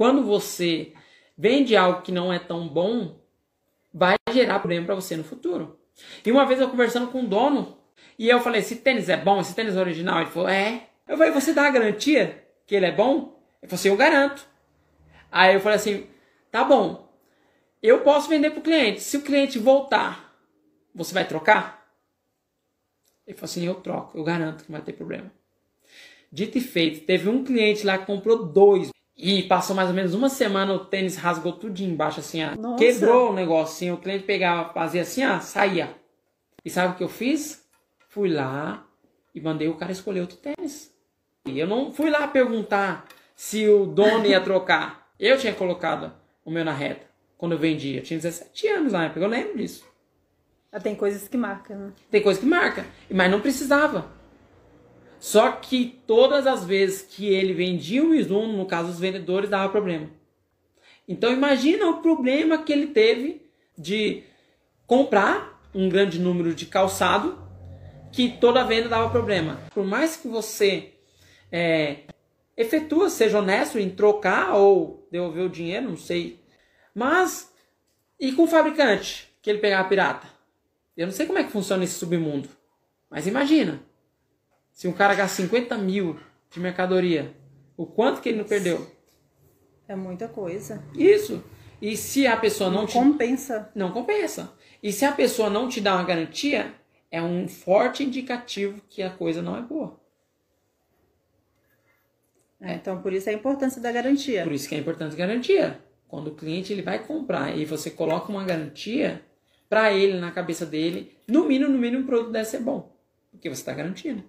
quando você vende algo que não é tão bom, vai gerar problema para você no futuro. E uma vez eu conversando com o dono, e eu falei, esse tênis é bom, esse tênis é original? Ele falou, é. Eu falei, você dá a garantia que ele é bom? Ele falou assim, eu garanto. Aí eu falei assim, tá bom, eu posso vender para o cliente. Se o cliente voltar, você vai trocar? Ele falou assim, eu troco, eu garanto que não vai ter problema. Dito e feito, teve um cliente lá que comprou dois. E passou mais ou menos uma semana, o tênis rasgou tudo embaixo, assim, ó. Nossa. Quebrou o negocinho. O cliente pegava, fazia assim, ó, saía. E sabe o que eu fiz? Fui lá e mandei o cara escolher outro tênis. E eu não fui lá perguntar se o dono ia trocar. Eu tinha colocado o meu na reta quando eu vendia. Eu tinha 17 anos na época, eu lembro disso. Tem coisas que marcam, né? Tem coisa que marca, mas não precisava. Só que todas as vezes que ele vendia o Mizuno, no caso os vendedores, dava problema. Então imagina o problema que ele teve de comprar um grande número de calçado que toda venda dava problema. Por mais que você é, efetua, seja honesto em trocar ou devolver o dinheiro, não sei. Mas, e com o fabricante que ele pegava pirata? Eu não sei como é que funciona esse submundo. Mas imagina. Se um cara gasta 50 mil de mercadoria, o quanto que ele não perdeu? É muita coisa. Isso. E se a pessoa não, Não te... compensa. não compensa. E se a pessoa não te dá uma garantia, é um forte indicativo que a coisa não é boa. É, Então, por isso a importância da garantia. Por isso que é importante garantia. Quando o cliente ele vai comprar e você coloca uma garantia para ele na cabeça dele, no mínimo, no mínimo o produto deve ser bom, porque você está garantindo.